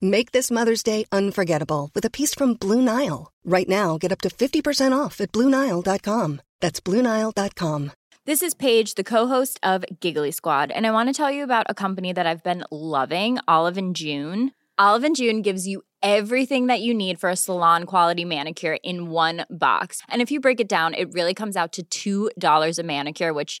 Make this Mother's Day unforgettable with a piece from Blue Nile. Right now, get up to 50% off at BlueNile.com. That's BlueNile.com. This is Paige, the co-host of Giggly Squad, and I want to tell you about a company that I've been loving, Olive and June. Olive and June gives you everything that you need for a salon quality manicure in one box. And if you break it down, it really comes out to $2 a manicure, which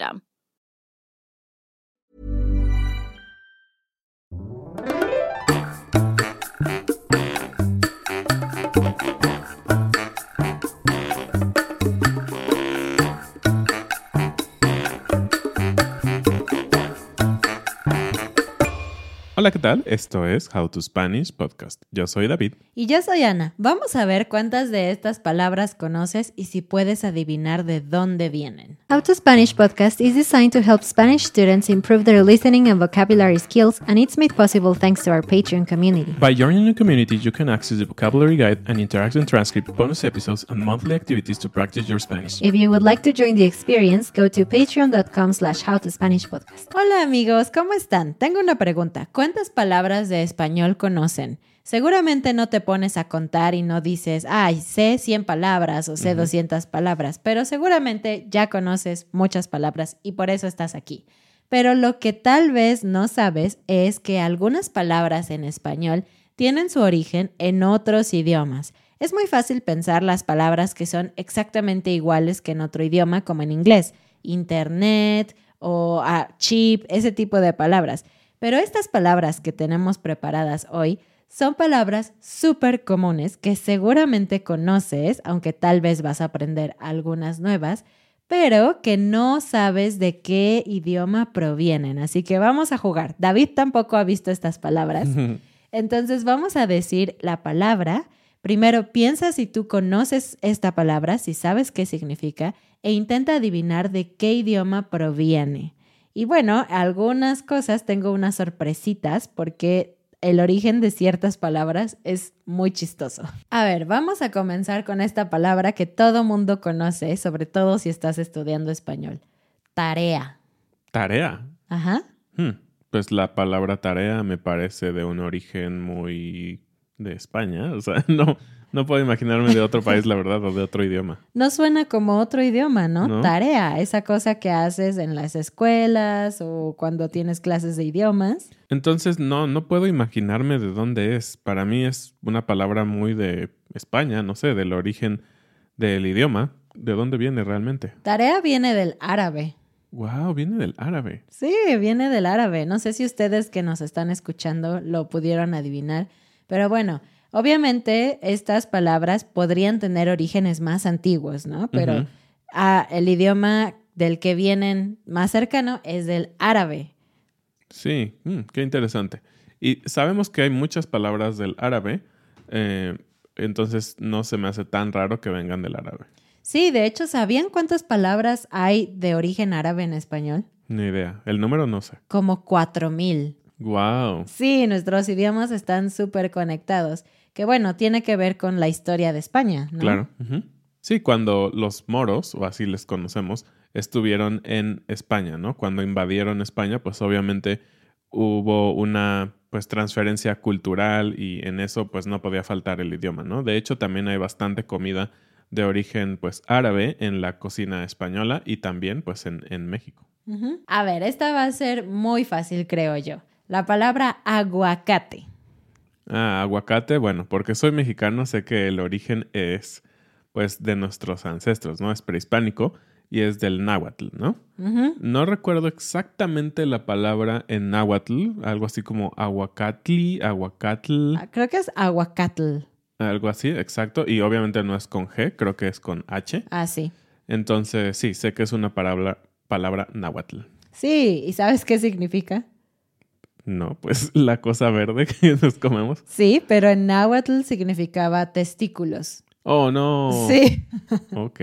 system. Hola, ¿qué tal? Esto es How to Spanish Podcast. Yo soy David. Y yo soy Ana. Vamos a ver cuántas de estas palabras conoces y si puedes adivinar de dónde vienen. How to Spanish podcast is designed to help Spanish students improve their listening and vocabulary skills, and it's made possible thanks to our Patreon community. By joining the community, you can access the vocabulary guide and interactive transcript, bonus episodes, and monthly activities to practice your Spanish. If you would like to join the experience, go to patreon.com slash howtospanishpodcast. Hola amigos, ¿cómo están? Tengo una pregunta. ¿Cuántas palabras de español conocen? Seguramente no te pones a contar y no dices, ay, sé 100 palabras o sé 200 palabras, pero seguramente ya conoces muchas palabras y por eso estás aquí. Pero lo que tal vez no sabes es que algunas palabras en español tienen su origen en otros idiomas. Es muy fácil pensar las palabras que son exactamente iguales que en otro idioma, como en inglés, internet o ah, chip, ese tipo de palabras. Pero estas palabras que tenemos preparadas hoy son palabras súper comunes que seguramente conoces, aunque tal vez vas a aprender algunas nuevas, pero que no sabes de qué idioma provienen. Así que vamos a jugar. David tampoco ha visto estas palabras. Entonces vamos a decir la palabra. Primero piensa si tú conoces esta palabra, si sabes qué significa, e intenta adivinar de qué idioma proviene. Y bueno, algunas cosas tengo unas sorpresitas porque el origen de ciertas palabras es muy chistoso. A ver, vamos a comenzar con esta palabra que todo mundo conoce, sobre todo si estás estudiando español. Tarea. Tarea. Ajá. Hmm, Pues la palabra tarea me parece de un origen muy de España. O sea, no, no puedo imaginarme de otro país, la verdad, o de otro idioma. No suena como otro idioma, ¿no? No. Tarea, esa cosa que haces en las escuelas o cuando tienes clases de idiomas. Entonces, no, no puedo imaginarme de dónde es. Para mí es una palabra muy de España, no sé, del origen del idioma. ¿De dónde viene realmente? Tarea viene del árabe. Wow, viene del árabe. Sí, viene del árabe. No sé si ustedes que nos están escuchando lo pudieron adivinar, pero bueno, obviamente estas palabras podrían tener orígenes más antiguos, ¿no? Pero ah, el idioma del que vienen más cercano es del árabe. Sí, mm, qué interesante. Y sabemos que hay muchas palabras del árabe, eh, entonces no se me hace tan raro que vengan del árabe. Sí, de hecho, ¿sabían cuántas palabras hay de origen árabe en español? Ni idea. El número no sé. Como cuatro mil. Wow. Sí, nuestros idiomas están súper conectados. Que bueno, tiene que ver con la historia de España, ¿no? Claro. Sí, cuando los moros, o así les conocemos, estuvieron en España, ¿no? Cuando invadieron España, pues obviamente hubo una pues transferencia cultural y en eso pues no podía faltar el idioma, ¿no? De hecho, también hay bastante comida de origen pues árabe en la cocina española y también pues en, en México. A ver, esta va a ser muy fácil, creo yo. La palabra aguacate. Ah, aguacate, bueno, porque soy mexicano, sé que el origen es pues de nuestros ancestros, ¿no? Es prehispánico y es del náhuatl, ¿no? No recuerdo exactamente la palabra en náhuatl, algo así como aguacatli, aguacatl, Ah, Creo que es aguacatl. algo así, exacto. Y obviamente no es con G, creo que es con H. Ah, sí. Entonces, sí, sé que es una palabra, palabra náhuatl. Sí, ¿y sabes qué significa? No, pues la cosa verde que nos comemos. Sí, pero en náhuatl significaba testículos. Oh, no. Sí. Ok.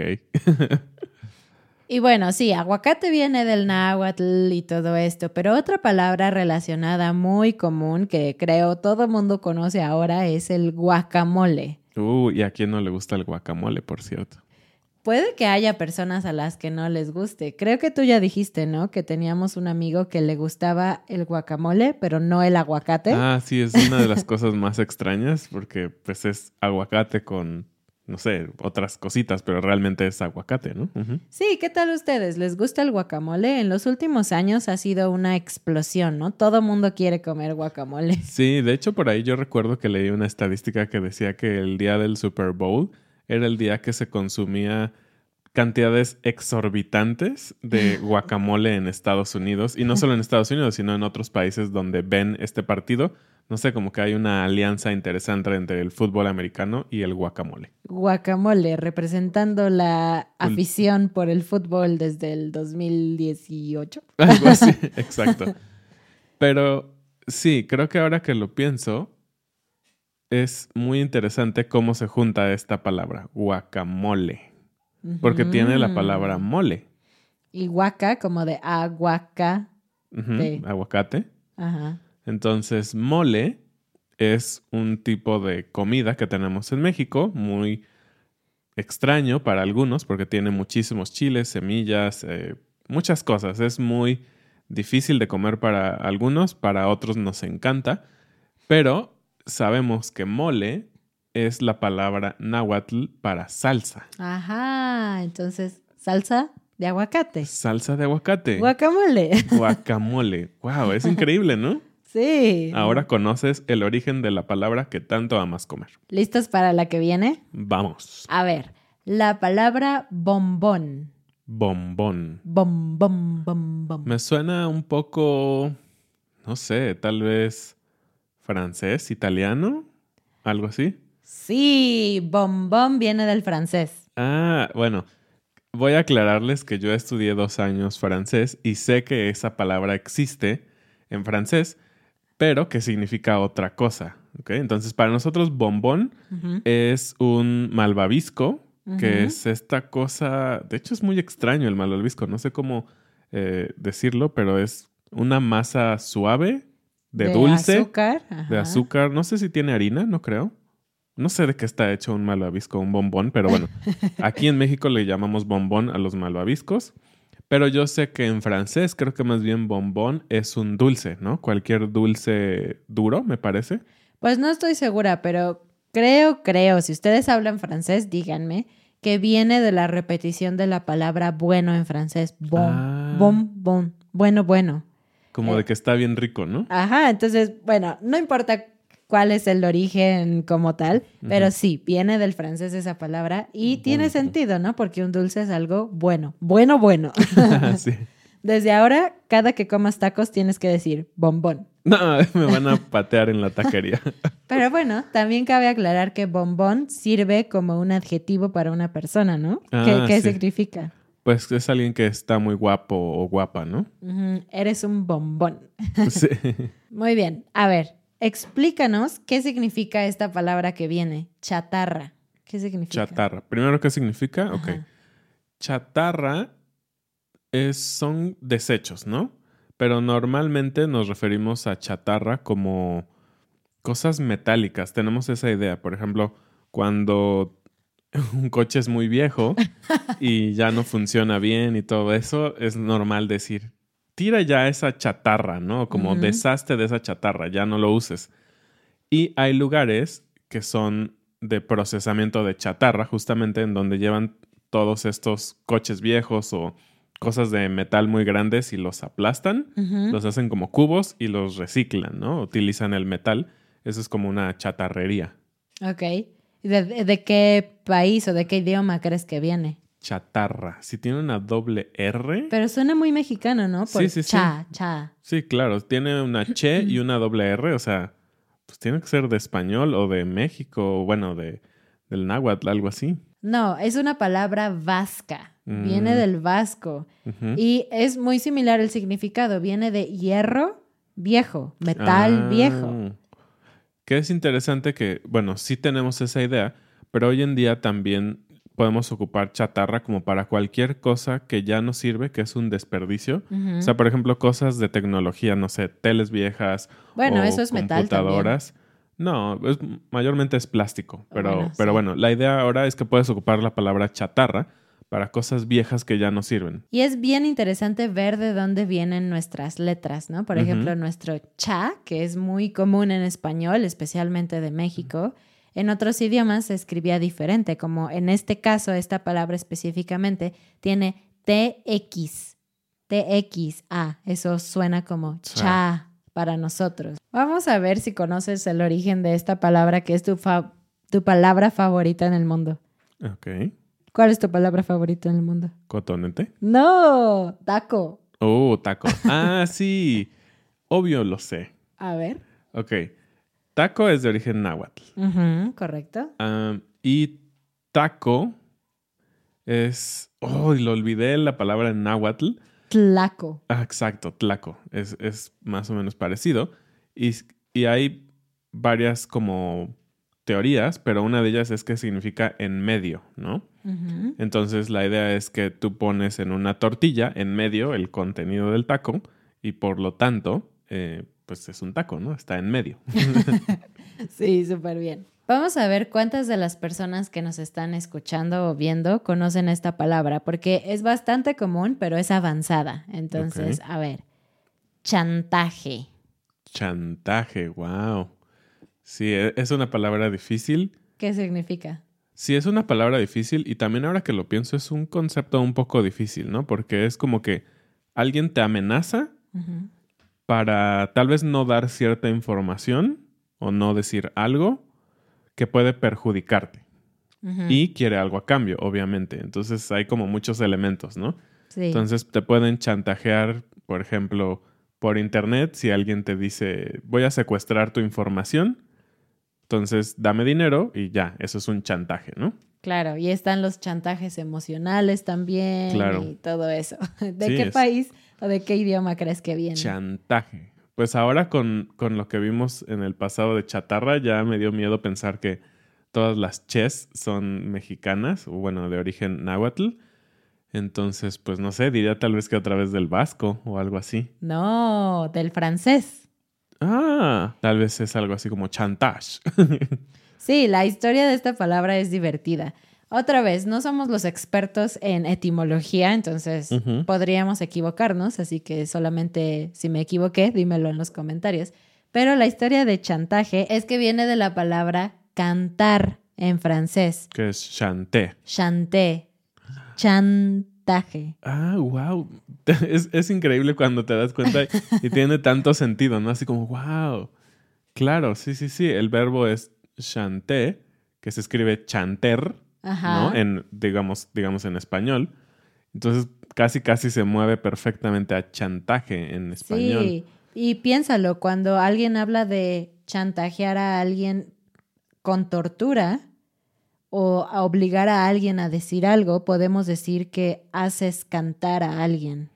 Y bueno, sí, aguacate viene del náhuatl y todo esto, pero otra palabra relacionada muy común que creo todo mundo conoce ahora es el guacamole. Uh, y a quién no le gusta el guacamole, por cierto. Puede que haya personas a las que no les guste. Creo que tú ya dijiste, ¿no? Que teníamos un amigo que le gustaba el guacamole, pero no el aguacate. Ah, sí, es una de las cosas más extrañas porque pues es aguacate con, no sé, otras cositas, pero realmente es aguacate, ¿no? Sí, ¿qué tal ustedes? ¿Les gusta el guacamole? En los últimos años ha sido una explosión, ¿no? Todo mundo quiere comer guacamole. Sí, de hecho por ahí yo recuerdo que leí una estadística que decía que el día del Super Bowl era el día que se consumía cantidades exorbitantes de guacamole en Estados Unidos y no solo en Estados Unidos, sino en otros países donde ven este partido. No sé, como que hay una alianza interesante entre el fútbol americano y el guacamole. Guacamole, representando la afición por el fútbol desde el 2018. Algo así, exacto. Pero sí, creo que ahora que lo pienso, es muy interesante cómo se junta esta palabra, guacamole, porque tiene la palabra mole. Y guaca, como de aguaca. Aguacate. Ajá. Entonces, mole es un tipo de comida que tenemos en México, muy extraño para algunos porque tiene muchísimos chiles, semillas, eh, muchas cosas. Es muy difícil de comer para algunos, para otros nos encanta, pero sabemos que mole es la palabra náhuatl para salsa. Ajá. Entonces, salsa de aguacate. Salsa de aguacate. Guacamole. Guacamole. Wow, es increíble, ¿no? Sí. Ahora conoces el origen de la palabra que tanto amas comer. ¿Listos para la que viene? Vamos. A ver, la palabra bombón. Bombón. Bom, bom, bom, bom. Me suena un poco, no sé, tal vez francés, italiano, algo así. Sí, bombón viene del francés. Ah, bueno, voy a aclararles que yo estudié dos años francés y sé que esa palabra existe en francés, pero que significa otra cosa. ¿ok? Entonces, para nosotros, bombón es un malvavisco, que es esta cosa, de hecho es muy extraño el malvavisco, no sé cómo eh, decirlo, pero es una masa suave, de, dulce, azúcar. de azúcar, no sé si tiene harina, no creo. No sé de qué está hecho un malvavisco, un bombón, pero bueno, aquí en México le llamamos bombón a los malvaviscos. Pero yo sé que en francés creo que más bien bombón es un dulce, ¿no? Cualquier dulce duro, me parece. Pues no estoy segura, pero creo, creo, si ustedes hablan francés, díganme que viene de la repetición de la palabra bueno en francés. Bon, Ah. bon, bon. Bueno, bueno. Como Eh. de que está bien rico, ¿no? Ajá, entonces, bueno, no importa cuál es el origen como tal, pero sí, viene del francés esa palabra y tiene sentido, ¿no? Porque un dulce es algo bueno, bueno, bueno. sí. Desde ahora, cada que comas tacos tienes que decir bombón. No, me van a patear en la taquería. Pero bueno, también cabe aclarar que bombón sirve como un adjetivo para una persona, ¿no? ¿Qué, Ah, qué sí. significa? Pues es alguien que está muy guapo o guapa, ¿no? Eres un bombón. Sí. Muy bien, a ver, explícanos qué significa esta palabra que viene, chatarra. ¿Qué significa? Chatarra. Primero, ¿qué significa? Ok. Ajá. Chatarra es, son desechos, ¿no? Pero normalmente nos referimos a chatarra como cosas metálicas. Tenemos esa idea. Por ejemplo, cuando un coche es muy viejo y ya no funciona bien y todo eso, es normal decir, tira ya esa chatarra, ¿no? Como deshazte de esa chatarra, ya no lo uses. Y hay lugares que son de procesamiento de chatarra, justamente en donde llevan todos estos coches viejos o cosas de metal muy grandes y los aplastan, los hacen como cubos y los reciclan, ¿no? Utilizan el metal. Eso es como una chatarrería. Ok. ¿Y ¿De, de- qué país o de qué idioma crees que viene? Chatarra. Si tiene una doble R. Pero suena muy mexicano, ¿no? Por Sí, sí, sí. cha, cha. Sí, claro. Tiene una che y una doble R. O sea, pues tiene que ser de español o de México, o bueno, de, del náhuatl, algo así. No, es una palabra vasca. Viene Mm. del vasco. Y es muy similar el significado. Viene de hierro viejo, metal Ah, viejo. Que es interesante que, bueno, sí tenemos esa idea, pero hoy en día también podemos ocupar chatarra como para cualquier cosa que ya no sirve, que es un desperdicio. O sea, por ejemplo, cosas de tecnología, no sé, teles viejas. Bueno, o eso es metal también. computadoras. No, es, mayormente es plástico. Pero Bueno, pero bueno, la idea ahora es que puedes ocupar la palabra chatarra para cosas viejas que ya no sirven. Y es bien interesante ver de dónde vienen nuestras letras, ¿no? Por ejemplo, nuestro cha, que es muy común en español, especialmente de México. En otros idiomas se escribía diferente, como en este caso, esta palabra específicamente tiene TX, TXA. Eso suena como cha para nosotros. Vamos a ver si conoces el origen de esta palabra que es tu, fa- tu palabra favorita en el mundo. Ok. ¿Cuál es tu palabra favorita en el mundo? Cotonete. No, taco. Oh, taco. Ah, sí. Obvio lo sé. A ver. Ok. Taco es de origen náhuatl. Correcto. Y taco es. Oh, lo olvidé la palabra en náhuatl. Tlaco. Ah, exacto, tlaco. Es, es más o menos parecido. Y, y hay varias como teorías, pero una de ellas es que significa en medio, ¿no? Entonces la idea es que tú pones en una tortilla en medio el contenido del taco y por lo tanto, eh, pues es un taco, ¿no? Está en medio. Sí, súper bien. Vamos a ver cuántas de las personas que nos están escuchando o viendo conocen esta palabra, porque es bastante común, pero es avanzada. Entonces, a ver. Chantaje. Chantaje, wow. Sí, e- es una palabra difícil. ¿Qué significa? Sí, es una palabra difícil y también ahora que lo pienso es un concepto un poco difícil, ¿no? Porque es como que alguien te amenaza para tal vez no dar cierta información o no decir algo que puede perjudicarte y quiere algo a cambio, obviamente. Entonces hay como muchos elementos, ¿no? Sí. Entonces te pueden chantajear, por ejemplo, por internet si alguien te dice voy a secuestrar tu información. Entonces dame dinero y ya, eso es un chantaje, ¿no? Claro, y están los chantajes emocionales también Claro. y todo eso. ¿De Sí, qué es- país o de qué idioma crees que viene? Chantaje. Pues ahora con, con lo que vimos en el pasado de chatarra, ya me dio miedo pensar que todas las ches son mexicanas, o bueno, de origen náhuatl. Entonces, pues no sé, diría tal vez que otra vez del vasco o algo así. No, del francés. Ah, tal vez es algo así como chantage. Sí, la historia de esta palabra es divertida. Otra vez, no somos los expertos en etimología, entonces podríamos equivocarnos, así que solamente si me equivoqué, dímelo en los comentarios. Pero la historia de chantaje es que viene de la palabra cantar en francés, que es chanté. chanté, chantaje. Ah, wow. Es, es increíble cuando te das cuenta y, y tiene tanto sentido, ¿no? Así como, wow. Claro, sí, sí, sí. El verbo es chanté, que se escribe chanter, Ajá. ¿no? En, digamos, digamos, en español. Entonces, casi, casi se mueve perfectamente a chantaje en español. Sí, y piénsalo, cuando alguien habla de chantajear a alguien con tortura o a obligar a alguien a decir algo, podemos decir que haces cantar a alguien.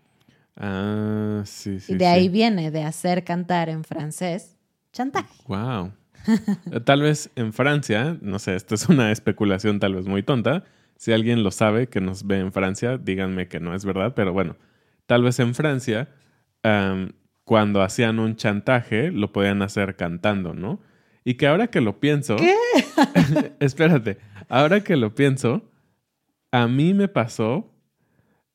Ah, sí, sí. y de ahí viene, de hacer cantar en francés, chantaje. Wow. Tal vez en Francia, no sé, esto es una especulación tal vez muy tonta. Si alguien lo sabe que nos ve en Francia, díganme que no es verdad, pero bueno, tal vez en Francia, cuando hacían un chantaje, lo podían hacer cantando, ¿no? Y que ahora que lo pienso... ¿Qué? espérate, ahora que lo pienso, a mí me pasó,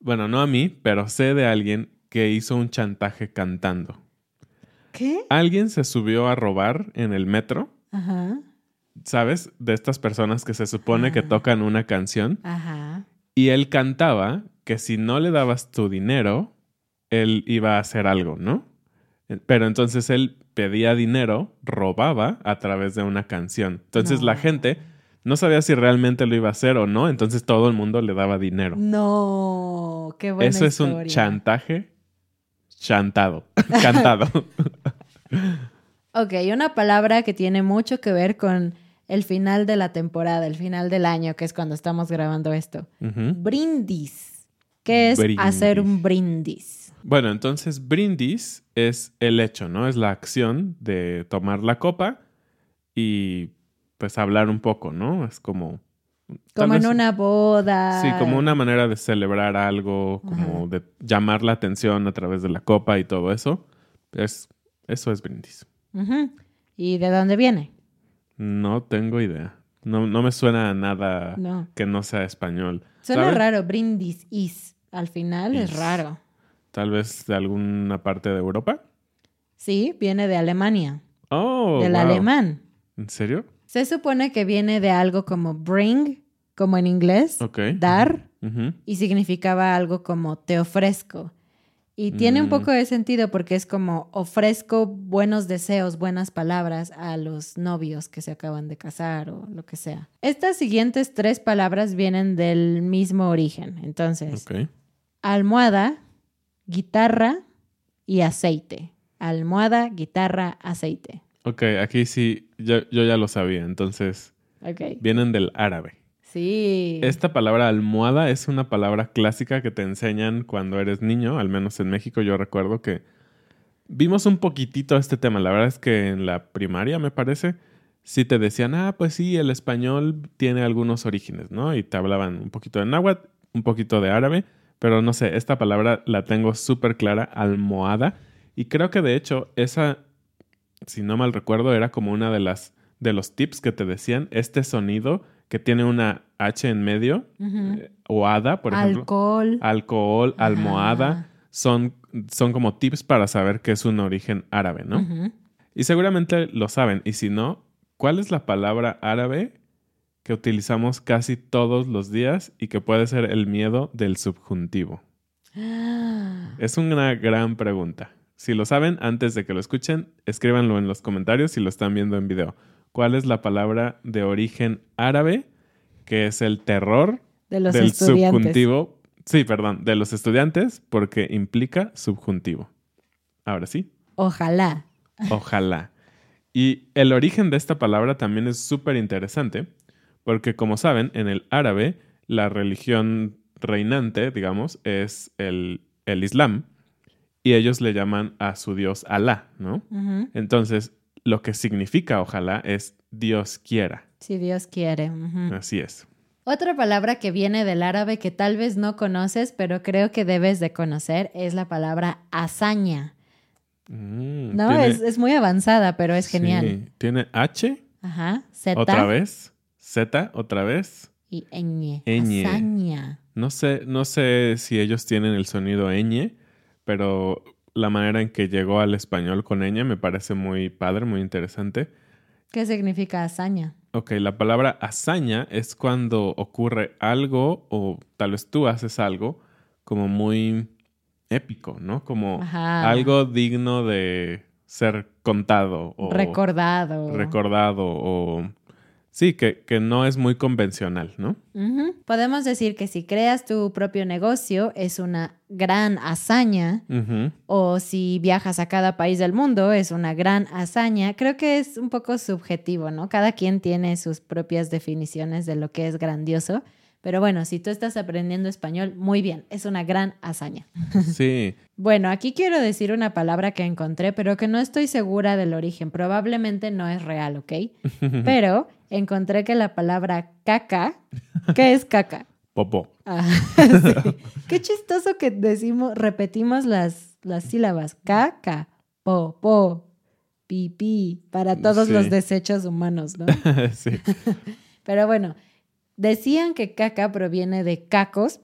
bueno, no a mí, pero sé de alguien que hizo un chantaje cantando. ¿Qué? Alguien se subió a robar en el metro, Ajá. ¿sabes? De estas personas que se supone que Ah. tocan una canción. Ajá. Y él cantaba que si no le dabas tu dinero, él iba a hacer algo, ¿no? Pero entonces él pedía dinero, robaba a través de una canción. Entonces la gente no sabía si realmente lo iba a hacer o no, entonces todo el mundo le daba dinero. No, qué buena Eso es un chantaje chantado, cantado. Ok, una palabra que tiene mucho que ver con el final de la temporada, el final del año, que es cuando estamos grabando esto. Brindis. ¿Qué es Brindis. hacer un brindis? Bueno, entonces brindis es el hecho, ¿no? Es la acción de tomar la copa y pues hablar un poco, ¿no? Es como... Como en una boda. Sí, como una manera de celebrar algo, como de llamar la atención a través de la copa y todo eso. Es, eso es brindis. ¿Y de dónde viene? No tengo idea. No, no me suena a nada No. que no sea español. Suena raro, brindis is. Al final es raro. Tal vez de alguna parte de Europa. Sí, viene de Alemania, Oh, del wow. alemán. ¿En serio? Se supone que viene de algo como bring, como en inglés, Ok. dar, y significaba algo como te ofrezco. Y tiene un Mm. poco de sentido porque es como ofrezco buenos deseos, buenas palabras a los novios que se acaban de casar o lo que sea. Estas siguientes tres palabras vienen del mismo origen. Entonces, almohada, guitarra y aceite. Almohada, guitarra, aceite. Ok, aquí sí, yo, yo ya lo sabía. Entonces, Ok. vienen del árabe. Sí. Esta palabra almohada es una palabra clásica que te enseñan cuando eres niño, al menos en México yo recuerdo que vimos un poquitito este tema. La verdad es que en la primaria, me parece, sí te decían, ah, pues sí, el español tiene algunos orígenes, ¿no? Y te hablaban un poquito de náhuatl, un poquito de árabe, pero no sé, esta palabra la tengo súper clara, almohada. Y creo que de hecho esa, si no mal recuerdo, era como una de las de los tips que te decían, este sonido que tiene una H en medio, eh, o hada, por ejemplo, Alcohol. alcohol, almohada, son, son como tips para saber que es un origen árabe, ¿no? Y seguramente lo saben. Y si no, ¿cuál es la palabra árabe que utilizamos casi todos los días y que puede ser el miedo del subjuntivo? Es una gran pregunta. Si lo saben, antes de que lo escuchen, escríbanlo en los comentarios si lo están viendo en video. ¿Cuál es la palabra de origen árabe que es el terror De los del estudiantes. subjuntivo? Sí, perdón, de los estudiantes porque implica subjuntivo. Ahora sí, Ojalá. ojalá. Y el origen de esta palabra también es súper interesante porque como saben, en el árabe la religión reinante, digamos, es el, el Islam y ellos le llaman a su dios Alá, ¿no? Entonces, lo que significa ojalá es Dios quiera. Si Dios quiere. Así es. Otra palabra que viene del árabe que tal vez no conoces, pero creo que debes de conocer, es la palabra hazaña. Mm, No, tiene- es, es muy avanzada, pero es genial. sí, Tiene H, Ajá. Z otra vez, Z, otra vez. y ñ. Ñ. Hazaña. No sé, no sé si ellos tienen el sonido ñ, pero la manera en que llegó al español con ñ me parece muy padre, muy interesante. ¿Qué significa hazaña? Ok, la palabra hazaña es cuando ocurre algo o tal vez tú haces algo como muy épico, ¿no? Como Ajá. algo digno de ser contado o Recordado. recordado o sí, que, que no es muy convencional, ¿no? Podemos decir que si creas tu propio negocio es una gran hazaña o si viajas a cada país del mundo es una gran hazaña. Creo que es un poco subjetivo, ¿no? Cada quien tiene sus propias definiciones de lo que es grandioso, Pero bueno, si tú estás aprendiendo español, muy bien, es una gran hazaña. Sí. Bueno, aquí quiero decir una palabra que encontré, pero que no estoy segura del origen. Probablemente no es real, ¿ok? Pero encontré que la palabra caca, ¿qué es caca? Popó. Ah, sí. Qué chistoso que decimos, repetimos las, las sílabas. Caca, po, po, pipí, para todos Sí. los desechos humanos, ¿no? sí. Pero bueno, decían que caca proviene de cacos,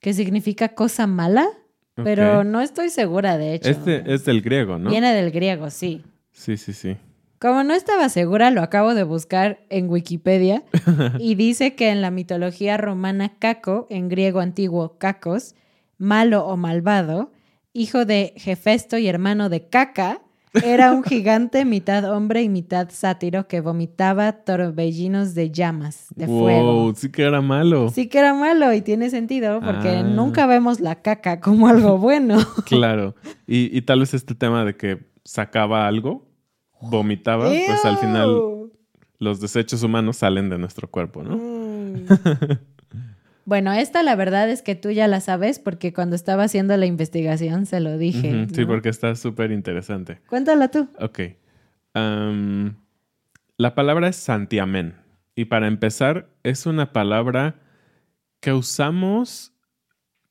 que significa cosa mala, pero no estoy segura, de hecho. Este es del griego, ¿no? Viene del griego, sí. Sí, sí, sí. Como no estaba segura, lo acabo de buscar en Wikipedia y dice que en la mitología romana Caco, en griego antiguo Cacos, malo o malvado, hijo de Hefesto y hermano de Caca, era un gigante mitad hombre y mitad sátiro que vomitaba torbellinos de llamas, de wow, fuego. sí que era malo. Sí que era malo y tiene sentido porque Ah. nunca vemos la caca como algo bueno. Claro. Y, y tal vez este tema de que sacaba algo, vomitaba, pues al final los desechos humanos salen de nuestro cuerpo, ¿no? Mm. Bueno, esta la verdad es que tú ya la sabes porque cuando estaba haciendo la investigación se lo dije. Sí, ¿no? porque está súper interesante. Cuéntala tú. Ok. La palabra es santiamén. Y para empezar, es una palabra que usamos,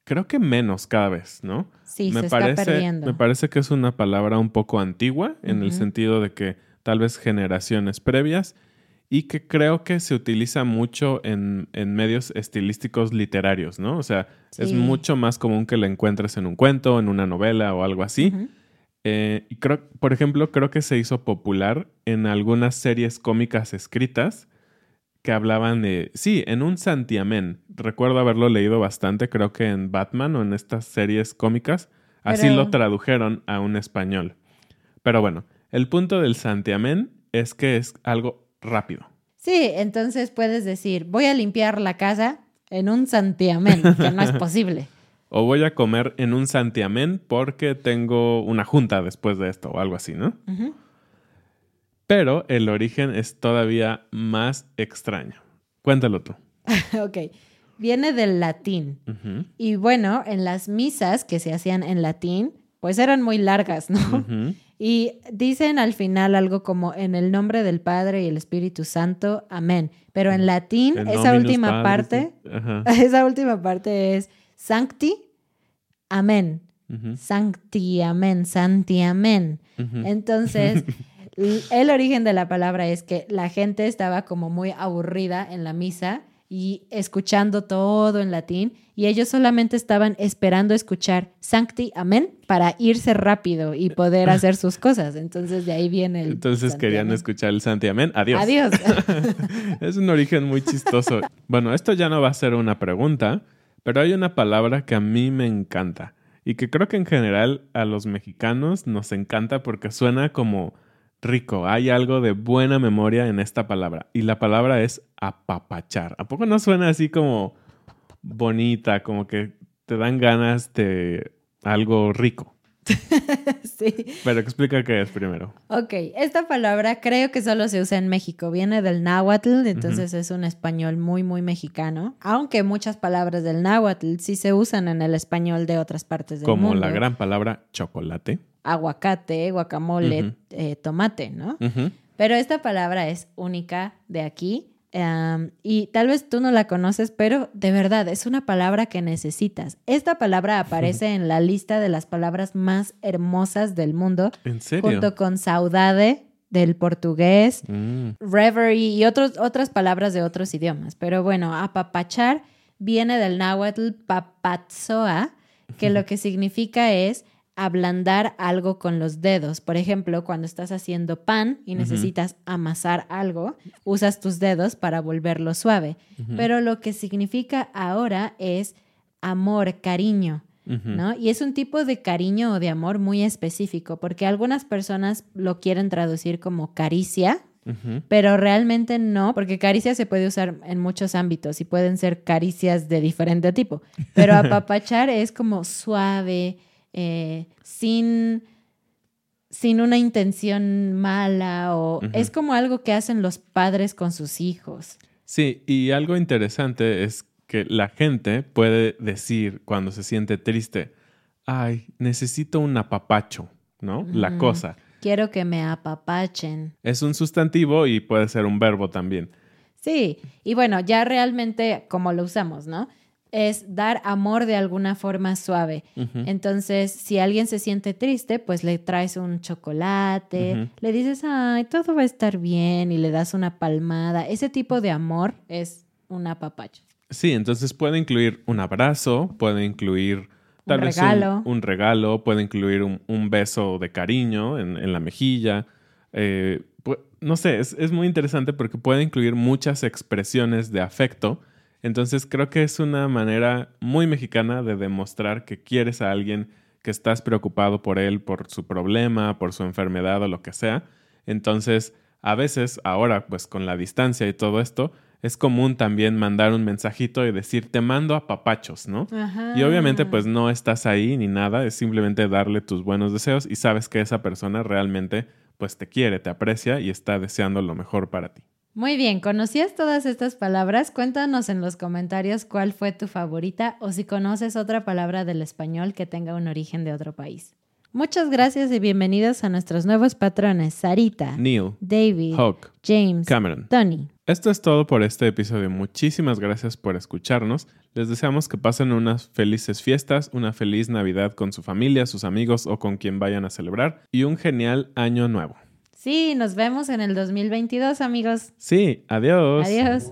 creo que menos cada vez, ¿no? Sí, me se parece, está perdiendo. Me parece que es una palabra un poco antigua, en el sentido de que tal vez generaciones previas, y que creo que se utiliza mucho en, en medios estilísticos literarios, ¿no? O sea, es mucho más común que la encuentres en un cuento, en una novela o algo así. Eh, y creo, por ejemplo, creo que se hizo popular en algunas series cómicas escritas que hablaban de, sí, en un santiamén. Recuerdo haberlo leído bastante, creo que en Batman o en estas series cómicas. Así Pero- lo tradujeron a un español. Pero bueno, el punto del santiamén es que es algo rápido. Sí, entonces puedes decir, voy a limpiar la casa en un santiamén, que no es posible. O voy a comer en un santiamén porque tengo una junta después de esto o algo así, ¿no? Pero el origen es todavía más extraño. Cuéntalo tú. ok, viene del latín. Y bueno, en las misas que se hacían en latín, pues eran muy largas, ¿no? ujú. Y dicen al final algo como en el nombre del Padre y el Espíritu Santo, amén. Pero en latín, esa última parte, Ajá. esa última parte es sancti, amén. Sancti, amén, santi, amén. Entonces, el origen de la palabra es que la gente estaba como muy aburrida en la misa y escuchando todo en latín y ellos solamente estaban esperando escuchar Sancti, amén, para irse rápido y poder hacer sus cosas. Entonces, de ahí viene el... Entonces Santi, querían amén. escuchar el santiamén. Adiós. Adiós. es un origen muy chistoso. Bueno, esto ya no va a ser una pregunta, pero hay una palabra que a mí me encanta y que creo que en general a los mexicanos nos encanta porque suena como rico. Hay algo de buena memoria en esta palabra y la palabra es apapachar. ¿A poco no suena así como bonita, como que te dan ganas de algo rico? sí. Pero explica qué es primero. Ok, esta palabra creo que solo se usa en México. Viene del náhuatl, entonces es un español muy, muy mexicano. Aunque muchas palabras del náhuatl sí se usan en el español de otras partes del Como mundo. la gran palabra chocolate. Aguacate, guacamole, eh, tomate, ¿no? Pero esta palabra es única de aquí. y tal vez tú no la conoces, pero de verdad es una palabra que necesitas. Esta palabra aparece en la lista de las palabras más hermosas del mundo, ¿En serio? junto con saudade del portugués, Mm. reverie y otros, otras palabras de otros idiomas. Pero bueno, apapachar viene del náhuatl papatzoa, que lo que significa es ablandar algo con los dedos. Por ejemplo, cuando estás haciendo pan y necesitas amasar algo, usas tus dedos para volverlo suave. Pero lo que significa ahora es amor, cariño. ¿no? Y es un tipo de cariño o de amor muy específico, porque algunas personas lo quieren traducir como caricia, pero realmente no, porque caricia se puede usar en muchos ámbitos y pueden ser caricias de diferente tipo, pero apapachar es como suave, eh, sin, sin una intención mala o es como algo que hacen los padres con sus hijos. Sí, y algo interesante es que la gente puede decir cuando se siente triste, ay, necesito un apapacho, ¿no? La cosa. Quiero que me apapachen. Es un sustantivo y puede ser un verbo también. Sí, y bueno, ya realmente como lo usamos, ¿no? Es dar amor de alguna forma suave. Entonces, si alguien se siente triste, pues le traes un chocolate, le dices, ay, todo va a estar bien y le das una palmada. Ese tipo de amor es un apapacho. Sí, entonces puede incluir un abrazo, puede incluir tal Un vez regalo. Un, un regalo, puede incluir un, un beso de cariño en, en la mejilla. Eh, no sé, es, es muy interesante porque puede incluir muchas expresiones de afecto. Entonces creo que es una manera muy mexicana de demostrar que quieres a alguien, que estás preocupado por él, por su problema, por su enfermedad o lo que sea. Entonces, a veces, ahora, pues con la distancia y todo esto, es común también mandar un mensajito y decir, te mando a papachos, ¿no? Y obviamente, pues no estás ahí ni nada, es simplemente darle tus buenos deseos y sabes que esa persona realmente, pues te quiere, te aprecia y está deseando lo mejor para ti. Muy bien, ¿conocías todas estas palabras? Cuéntanos en los comentarios cuál fue tu favorita o si conoces otra palabra del español que tenga un origen de otro país. Muchas gracias y bienvenidos a nuestros nuevos patrones, Sarita, Neil, David, Hawk, James, Cameron. Tony. Esto es todo por este episodio. Muchísimas gracias por escucharnos. Les deseamos que pasen unas felices fiestas, una feliz Navidad con su familia, sus amigos o con quien vayan a celebrar y un genial año nuevo. Sí, nos vemos en el 2022, amigos. Sí, adiós. Adiós.